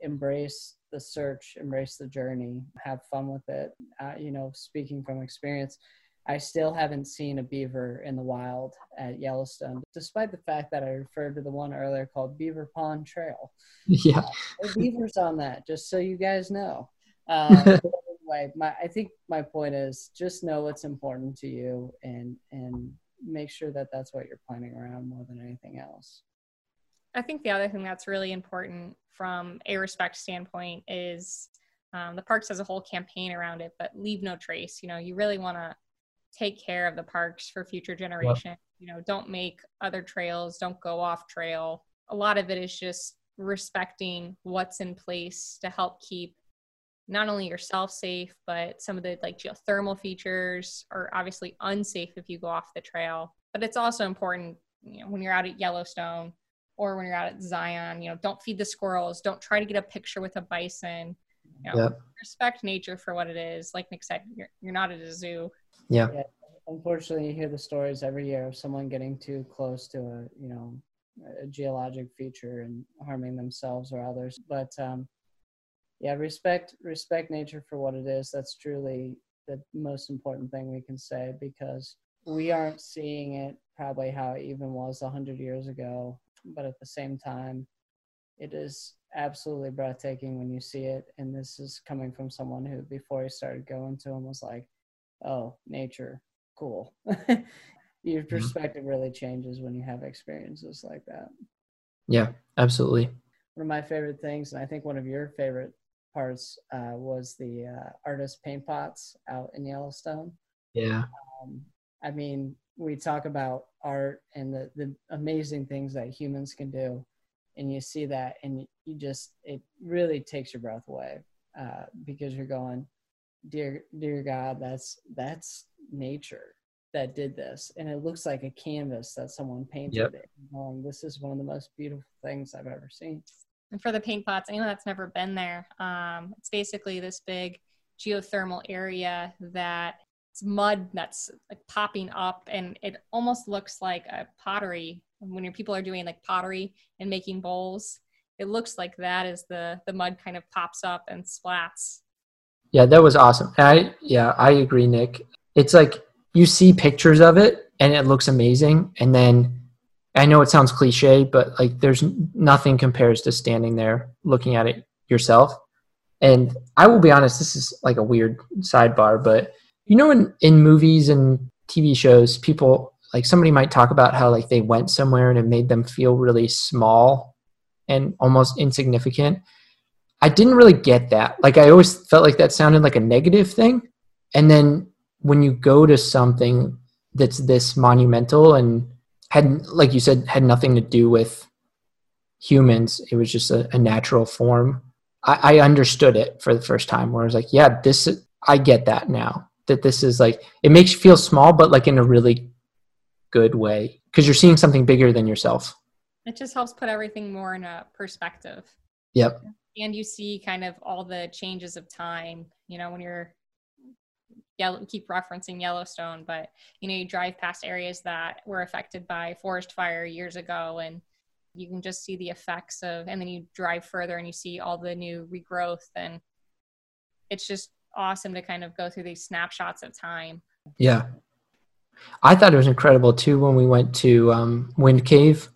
embrace the search, embrace the journey, have fun with it. Uh, you know, speaking from experience, I still haven't seen a beaver in the wild at Yellowstone, despite the fact that I referred to the one earlier called Beaver Pond Trail. Yeah. Uh, beavers on that, just so you guys know. Uh, anyway, my I think my point is just know what's important to you and and make sure that that's what you're planning around more than anything else. I think the other thing that's really important from a respect standpoint is um, the parks has a whole campaign around it, but leave no trace. You know, you really want to take care of the parks for future generation. Yep. You know, don't make other trails, don't go off trail. A lot of it is just respecting what's in place to help keep not only yourself safe, but some of the like geothermal features are obviously unsafe if you go off the trail. But it's also important, you know, when you're out at Yellowstone or when you're out at Zion, you know, don't feed the squirrels, don't try to get a picture with a bison. You know, yep. respect nature for what it is. Like Nick said, you're, you're not at a zoo. Yeah. yeah. Unfortunately, you hear the stories every year of someone getting too close to a, you know, a geologic feature and harming themselves or others. But um, yeah respect respect nature for what it is that's truly the most important thing we can say because we aren't seeing it probably how it even was 100 years ago but at the same time it is absolutely breathtaking when you see it and this is coming from someone who before he started going to him was like oh nature cool your mm-hmm. perspective really changes when you have experiences like that yeah absolutely one of my favorite things and i think one of your favorite parts uh, was the uh, artist paint pots out in Yellowstone. Yeah. Um, I mean, we talk about art and the, the amazing things that humans can do. And you see that, and you just, it really takes your breath away uh, because you're going, dear, dear God, that's, that's nature that did this. And it looks like a canvas that someone painted yep. it. Going, this is one of the most beautiful things I've ever seen. And for the paint pots, anyone that's never been there, um, it's basically this big geothermal area that it's mud that's like popping up, and it almost looks like a pottery when your people are doing like pottery and making bowls. It looks like that as the the mud kind of pops up and splats. Yeah, that was awesome. I yeah, I agree, Nick. It's like you see pictures of it and it looks amazing, and then I know it sounds cliche, but like there's nothing compares to standing there looking at it yourself. And I will be honest, this is like a weird sidebar, but you know, in, in movies and TV shows, people like somebody might talk about how like they went somewhere and it made them feel really small and almost insignificant. I didn't really get that. Like I always felt like that sounded like a negative thing. And then when you go to something that's this monumental and had like you said had nothing to do with humans it was just a, a natural form I, I, understood it for the first time where i was like yeah this i get that now that this is like it makes you feel small but like in a really good way because you're seeing something bigger than yourself. It just helps put everything more in a perspective. Yep. And you see kind of all the changes of time you know when you're yellow, keep referencing Yellowstone, but you know, you drive past areas that were affected by forest fire years ago and you can just see the effects of and then you drive further and you see all the new regrowth and it's just awesome to kind of go through these snapshots of time. Yeah. I thought it was incredible too when we went to um, Wind Cave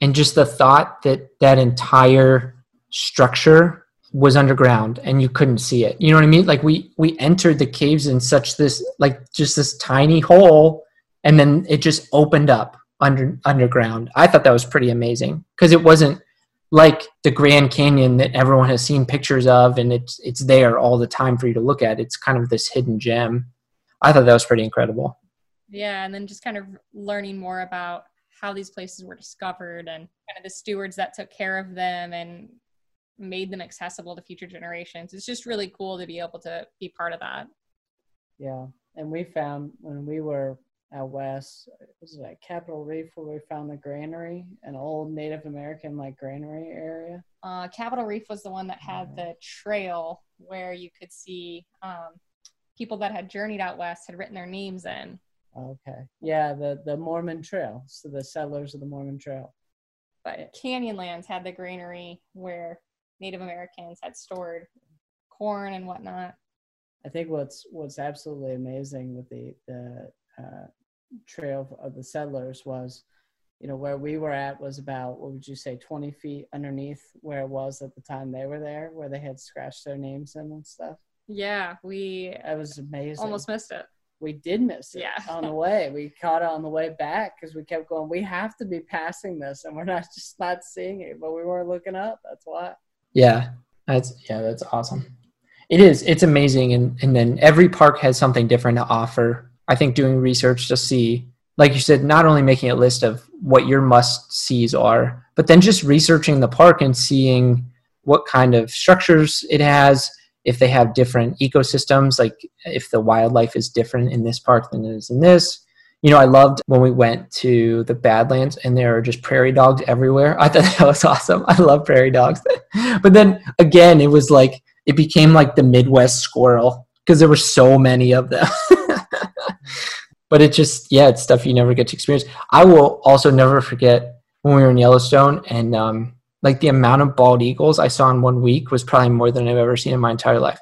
and just the thought that that entire structure was underground and you couldn't see it. You know what I mean? Like we we entered the caves in such this like just this tiny hole and then it just opened up under underground. I thought that was pretty amazing because it wasn't like the Grand Canyon that everyone has seen pictures of and it's it's there all the time for you to look at. It's kind of this hidden gem. I thought that was pretty incredible. Yeah, and then just kind of learning more about how these places were discovered and kind of the stewards that took care of them and made them accessible to future generations. It's just really cool to be able to be part of that. Yeah. And we found when we were out west, was it at Capitol Reef where we found the granary, an old Native American like granary area? Uh, Capitol Reef was the one that had the trail where you could see um, people that had journeyed out west had written their names in. Okay. Yeah, the the Mormon Trail. So the settlers of the Mormon Trail. But Canyonlands had the granary where Native Americans had stored corn and whatnot. I think what's what's absolutely amazing with the the uh, trail of the settlers was, you know, where we were at was about what would you say, twenty feet underneath where it was at the time they were there, where they had scratched their names in and stuff. Yeah, we. It was amazing. Almost missed it. We did miss it yeah. on the way. We caught it on the way back because we kept going. We have to be passing this, and we're not just not seeing it, but we weren't looking up. That's why. Yeah, that's yeah, that's awesome. It is. It's amazing, and and then every park has something different to offer. I think doing research to see, like you said, not only making a list of what your must sees are, but then just researching the park and seeing what kind of structures it has, if they have different ecosystems, like if the wildlife is different in this park than it is in this, you know, I loved when we went to the Badlands and there are just prairie dogs everywhere. I thought that was awesome. I love prairie dogs. but then again, it was like, it became like the Midwest squirrel because there were so many of them. but it just, yeah, it's stuff you never get to experience. I will also never forget when we were in Yellowstone and um, like the amount of bald eagles I saw in one week was probably more than I've ever seen in my entire life.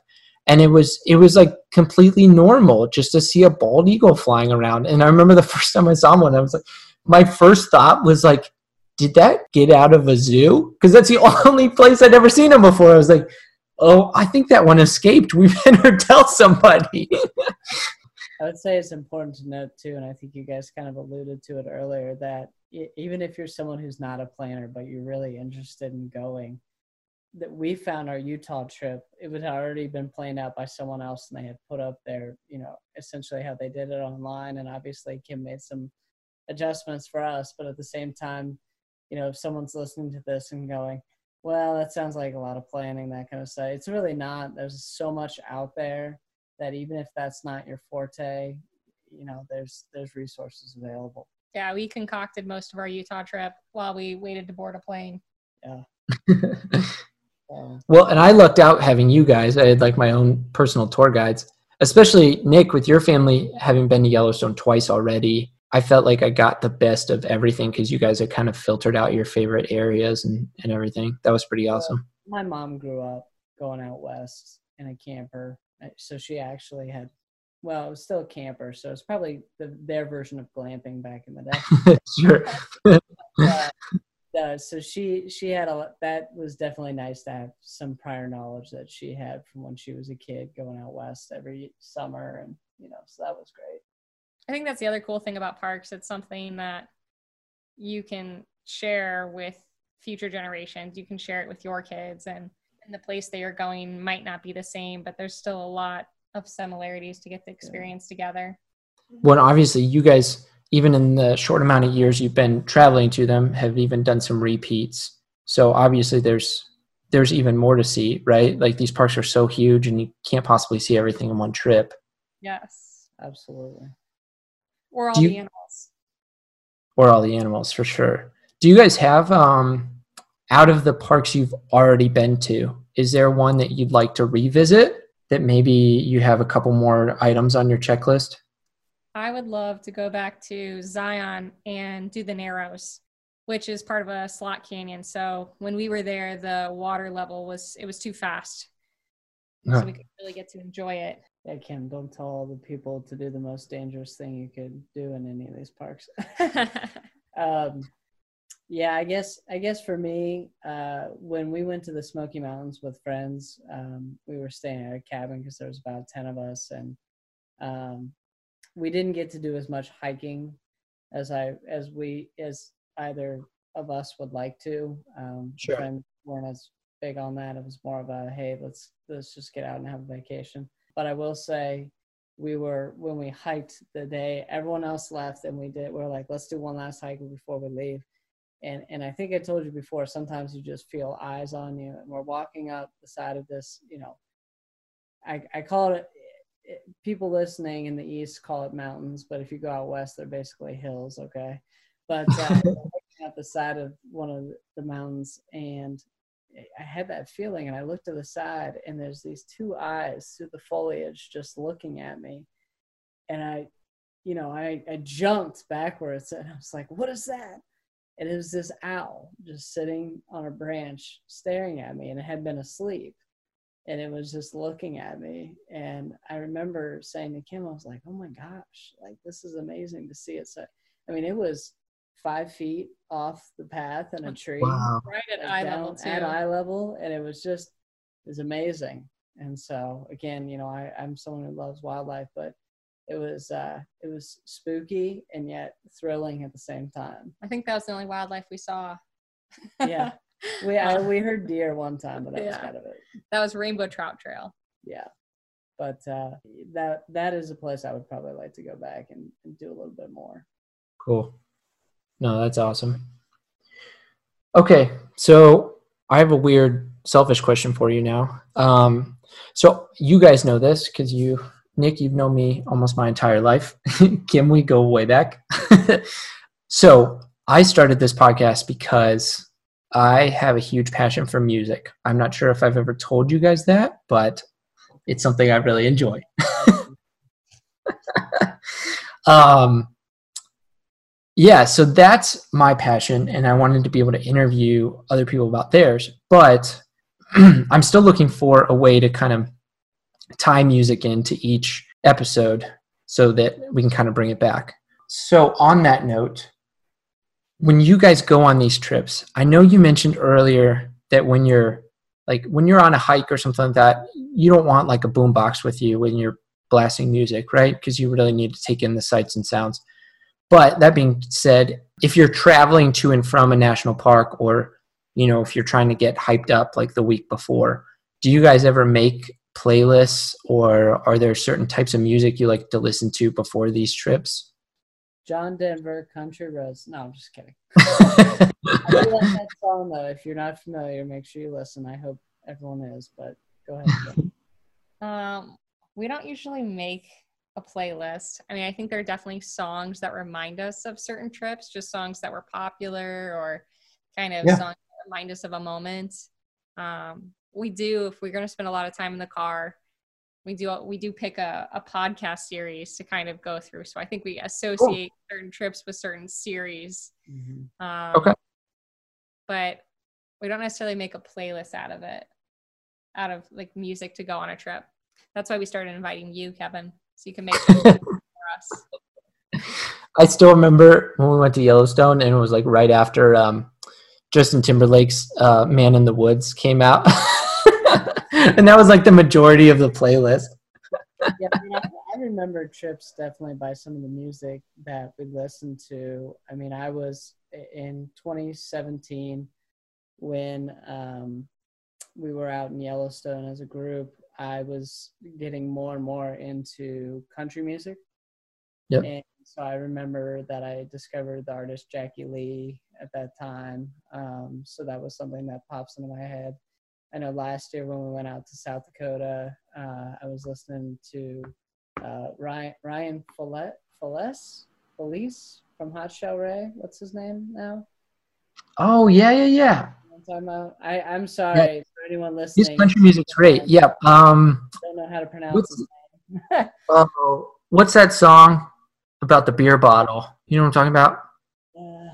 And it was it was like completely normal just to see a bald eagle flying around. And i remember the first time i saw one i was like my first thought was like did that get out of a zoo? Because that's the only place i'd ever seen them before. I was like oh i think that one escaped. We better tell somebody i would say it's important to note too and i think you guys kind of alluded to it earlier that even if you're someone who's not a planner but you're really interested in going that we found our Utah trip, it had already been planned out by someone else, and they had put up their, you know, essentially how they did it online. And obviously, Kim made some adjustments for us, but at the same time, you know, if someone's listening to this and going, "Well, that sounds like a lot of planning," that kind of stuff, it's really not. There's so much out there that even if that's not your forte, you know, there's there's resources available. Yeah, we concocted most of our Utah trip while we waited to board a plane. Yeah. Um, well, and I lucked out having you guys. I had like my own personal tour guides, especially Nick with your family having been to Yellowstone twice already. I felt like I got the best of everything because you guys had kind of filtered out your favorite areas and, and everything. That was pretty awesome. My mom grew up going out west in a camper. So she actually had well, it was still a camper, so it's probably the, their version of glamping back in the day. sure. uh, uh, so she she had a that was definitely nice to have some prior knowledge that she had from when she was a kid going out west every summer and you know so that was great I think that's the other cool thing about parks. It's something that you can share with future generations. You can share it with your kids, and, and the place that you're going might not be the same, but there's still a lot of similarities to get the experience together. Well, obviously, you guys, even in the short amount of years you've been traveling to them, have even done some repeats. So obviously, there's there's even more to see, right? Like these parks are so huge, and you can't possibly see everything in one trip. Yes. absolutely Or all you- the animals. or all the animals for sure. Do you guys have um out of the parks you've already been to, is there one that you'd like to revisit that maybe you have a couple more items on your checklist? I would love to go back to Zion and do the Narrows, which is part of a slot canyon. So when we were there, the water level was it was too fast, so we could really get to enjoy it. yeah kim don't tell all the people to do the most dangerous thing you could do in any of these parks um yeah i guess i guess for me uh when we went to the smoky mountains with friends um we were staying at a cabin because there was about 10 of us and um we didn't get to do as much hiking as i as we as either of us would like to. Um Sure. friends weren't as big on that. It was more of a hey let's let's just get out and have a vacation. But i will say we were when we hiked the day everyone else left and we did we are like let's do one last hike before we leave and and i think i told you before sometimes you just feel eyes on you and we're walking up the side of this you know i i call it it- people listening in the east call it mountains but if you go out west they're basically hills okay but uh, at the side of one of the mountains and I had that feeling, and I looked to the side, and there's these two eyes through the foliage just looking at me. And I, you know, I, I jumped backwards, and I was like, "What is that?" And it was this owl just sitting on a branch, staring at me, and it had been asleep, and it was just looking at me. And I remember saying to Kim, I was like, "Oh my gosh, like this is amazing to see it." So, I mean, it was five feet off the path in a tree right at eye down level too. at eye level and it was just it was amazing and so again you know I, i'm someone who loves wildlife but it was uh it was spooky and yet thrilling at the same time I think that was the only wildlife we saw. Yeah. we I, we heard deer one time but that was kind of it that was Rainbow Trout Trail. yeah but uh that that is a place i would probably like to go back and, and do a little bit more Cool. No, that's awesome. Okay, so I have a weird, selfish question for you now. Um, so you guys know this because you, Nick, you've known me almost my entire life. Kim, we go way back. so I started this podcast because I have a huge passion for music. I'm not sure if I've ever told you guys that, but it's something I really enjoy. um, yeah, so that's my passion, and I wanted to be able to interview other people about theirs. But I'm still looking for a way to kind of tie music into each episode so that we can kind of bring it back. So, on that note, when you guys go on these trips, I know you mentioned earlier that when you're like when you're on a hike or something like that, you don't want like a boombox with you when you're blasting music, right? Because you really need to take in the sights and sounds. But that being said, if you're traveling to and from a national park or you know, if you're trying to get hyped up like the week before, do you guys ever make playlists or are there certain types of music you like to listen to before these trips? john denver country roads no i'm just kidding I do like that song though. If you're not familiar, make sure you listen. I hope everyone is, but go ahead. Um, we don't usually make a playlist. I mean, I think there are definitely songs that remind us of certain trips, just songs that were popular or kind of Yeah. songs that remind us of a moment. Um, we do if we're going to spend a lot of time in the car. We do we do pick a, a podcast series to kind of go through. So I think we associate certain trips with certain series. Mhm. Um, Okay. But we don't necessarily make a playlist out of it, out of like music to go on a trip. That's why we started inviting you, Kevin. so you can make it for us. I still remember when we went to Yellowstone and it was like right after um, Justin Timberlake's uh, "Man in the Woods" came out, and that was like the majority of the playlist. yeah, I, mean, I, I remember trips definitely by some of the music that we listened to. I mean, I was in 2017 when um, we were out in Yellowstone as a group. I was getting more and more into country music. Yep. And so I remember that I discovered the artist Jackie Lee at that time. Um, so that was something that pops into my head. I know last year when we went out to South Dakota, uh, I was listening to uh, Ryan Ryan Follett, Foles, Felice from Hot Chelle Rae. What's his name now? Oh yeah, yeah, yeah. I'm talking about. I I'm sorry yeah. for anyone listening. His country music's great. Yep. Um, don't know how to pronounce what's, his name. uh, what's that song about the beer bottle? You know what I'm talking about? Uh,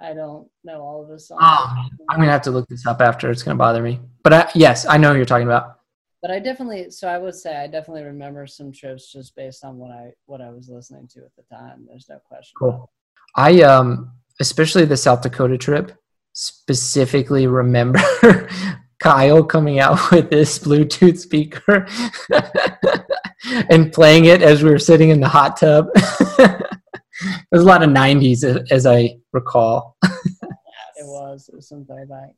I don't know all of his songs. Oh, I'm gonna have to look this up after. It's gonna bother me. But I, yes, I know what you're talking about. But I definitely, so I would say I definitely remember some trips just based on what I what I was listening to at the time. There's no question. Cool. I um, especially the South Dakota trip, specifically remember Kyle coming out with this Bluetooth speaker and playing it as we were sitting in the hot tub. There's a lot of 90s as I recall. It was. It was some throwback.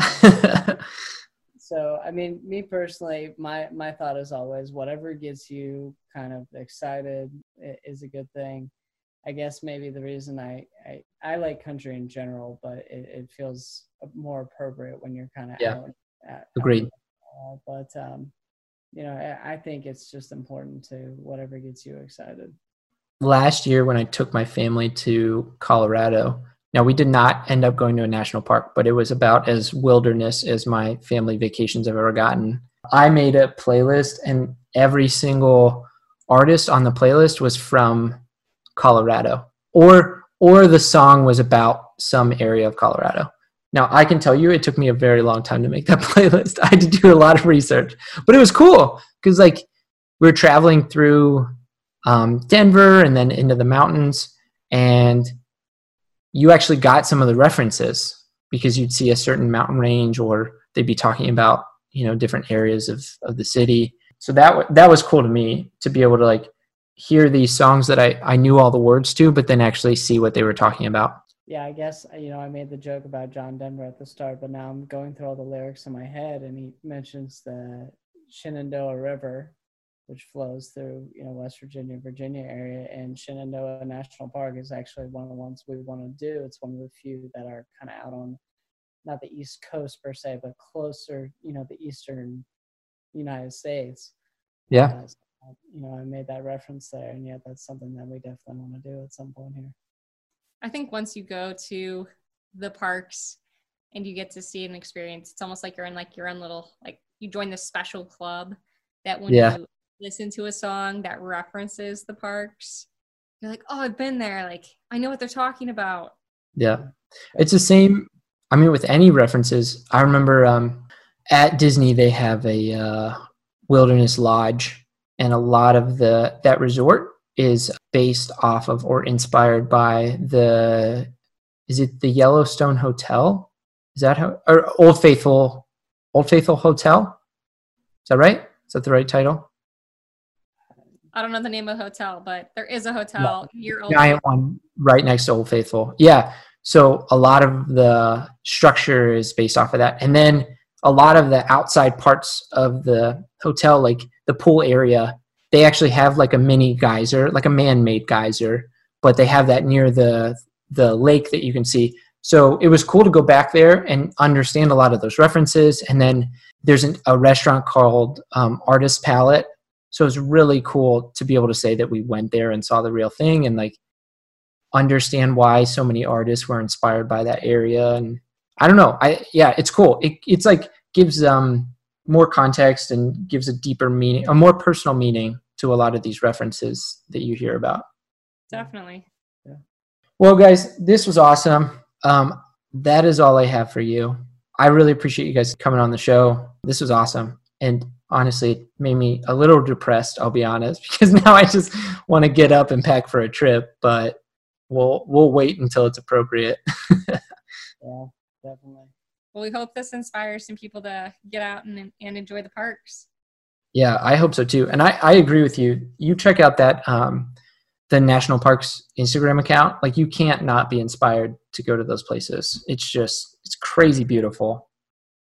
so I mean, me personally, my my thought is always whatever gets you kind of excited is a good thing. I guess maybe the reason I, I, I like country in general, but it, it feels more appropriate when you're kind of yeah. out. At, Agreed. Uh, but um, you know, I, I think it's just important to whatever gets you excited. Last year, when I took my family to Colorado, now we did not end up going to a national park, but it was about as wilderness as my family vacations have ever gotten. I made a playlist, and every single artist on the playlist was from Colorado, or or the song was about some area of Colorado. Now I can tell you, it took me a very long time to make that playlist. I had to do a lot of research, but it was cool because like we were traveling through um, Denver and then into the mountains, and you actually got some of the references because you'd see a certain mountain range, or they'd be talking about you know different areas of of the city. So that that was cool to me to be able to like hear these songs that I, I knew all the words to, but then actually see what they were talking about. Yeah, I guess uh, you know I made the joke about John Denver at the start, but now I'm going through all the lyrics in my head, and he mentions the Shenandoah River, which flows through you know West Virginia, Virginia area, and Shenandoah National Park is actually one of the ones we want to do. It's one of the few that are kind of out on not the East Coast per se, but closer, you know, the eastern United States. Yeah. Uh, you know, I made that reference there, and yet that's something that we definitely want to do at some point here. I think once you go to the parks and you get to see an experience, it's almost like you're in like your own little like you join this special club that when yeah. you listen to a song that references the parks, you're like, oh, I've been there. Like I know what they're talking about. Yeah, it's the same. I mean, with any references, I remember um, at Disney they have a uh, wilderness lodge and a lot of the that resort is based off of or inspired by the is it the Yellowstone Hotel? Is that how or Old Faithful Old Faithful Hotel? Is that right? Is that the right title? I don't know the name of the hotel, but there is a hotel no, near Old giant Faithful. one right next to Old Faithful. Yeah. So a lot of the structure is based off of that. And then a lot of the outside parts of the hotel, like the pool area, they actually have like a mini geyser, like a man-made geyser, but they have that near the the lake that you can see. So it was cool to go back there and understand a lot of those references. And then there's an, a restaurant called um, Artist Palette. So it's really cool to be able to say that we went there and saw the real thing and like understand why so many artists were inspired by that area. And I don't know. I yeah, it's cool. It, it's like gives um more context and gives a deeper meaning, a more personal meaning to a lot of these references that you hear about. Definitely. Yeah. Well, guys, this was awesome. Um, that is all I have for you. I really appreciate you guys coming on the show. This was awesome. And honestly it made me a little depressed. I'll be honest, because now I just want to get up and pack for a trip. But we'll we'll wait until it's appropriate. Yeah, definitely. Well, we hope this inspires some people to get out and, and enjoy the parks. Yeah, I hope so too. And I, I agree with you. You check out that um, the national parks Instagram account. Like you can't not be inspired to go to those places. It's just it's crazy beautiful.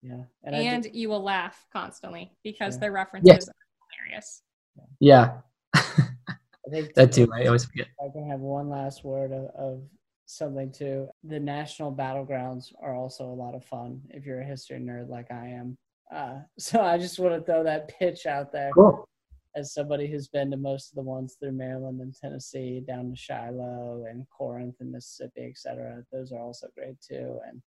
Yeah, And, I do- you will laugh constantly because Yeah. their references are hilarious. Yeah, I think that too. I always forget. I can have one last word of, of something too. The national battlegrounds are also a lot of fun if you're a history nerd like I am. Uh, so I just want to throw that pitch out there Cool. as somebody who's been to most of the ones through Maryland and Tennessee, down to Shiloh and Corinth and Mississippi, et cetera. Those are also great too. And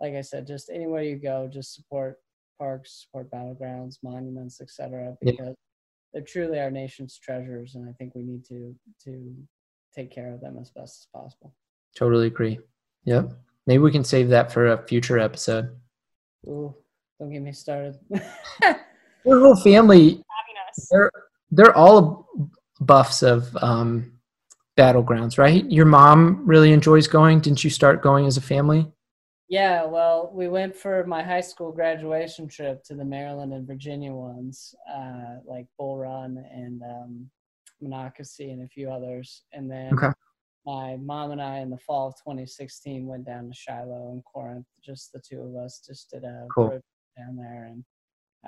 like I said, just anywhere you go, just support parks, support battlegrounds, monuments, etc. cetera, Yeah. because they're truly our nation's treasures, and I think we need to to take care of them as best as possible. Totally agree. Yep. Maybe we can save that for a future episode. Ooh, don't get me started. Your whole family, they're they're all buffs of um, battlegrounds, right? Your mom really enjoys going. Didn't you start going as a family? Yeah, well, we went for my high school graduation trip to the Maryland and Virginia ones, uh, like Bull Run and um, Monocacy and a few others. And then Okay. my mom and I, in the fall of 2016, went down to Shiloh and Corinth. Just the two of us, just did a Cool. road trip down there, and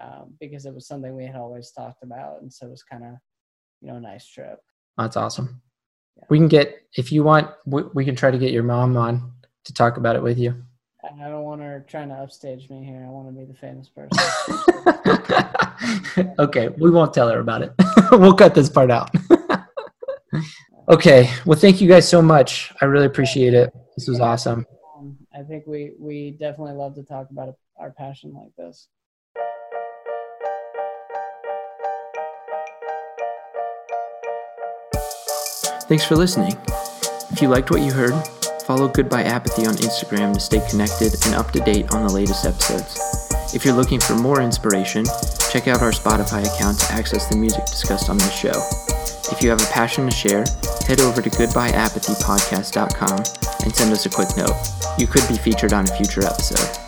um, because it was something we had always talked about, and so it was kind of, you know, a nice trip. That's awesome. Yeah. We can get if you want. We, we can try to get your mom on to talk about it with you. And I don't want her trying to upstage me here. I want to be the famous person. okay, we won't tell her about it. we'll cut this part out. okay, well, thank you guys so much. I really appreciate it. This was awesome. um, I think we we definitely love to talk about our passion like this. Thanks for listening. If you liked what you heard, follow Goodbye Apathy on Instagram to stay connected and up to date on the latest episodes. If you're looking for more inspiration, check out our Spotify account to access the music discussed on this show. If you have a passion to share, head over to goodbyeapathypodcast.com and send us a quick note. You could be featured on a future episode.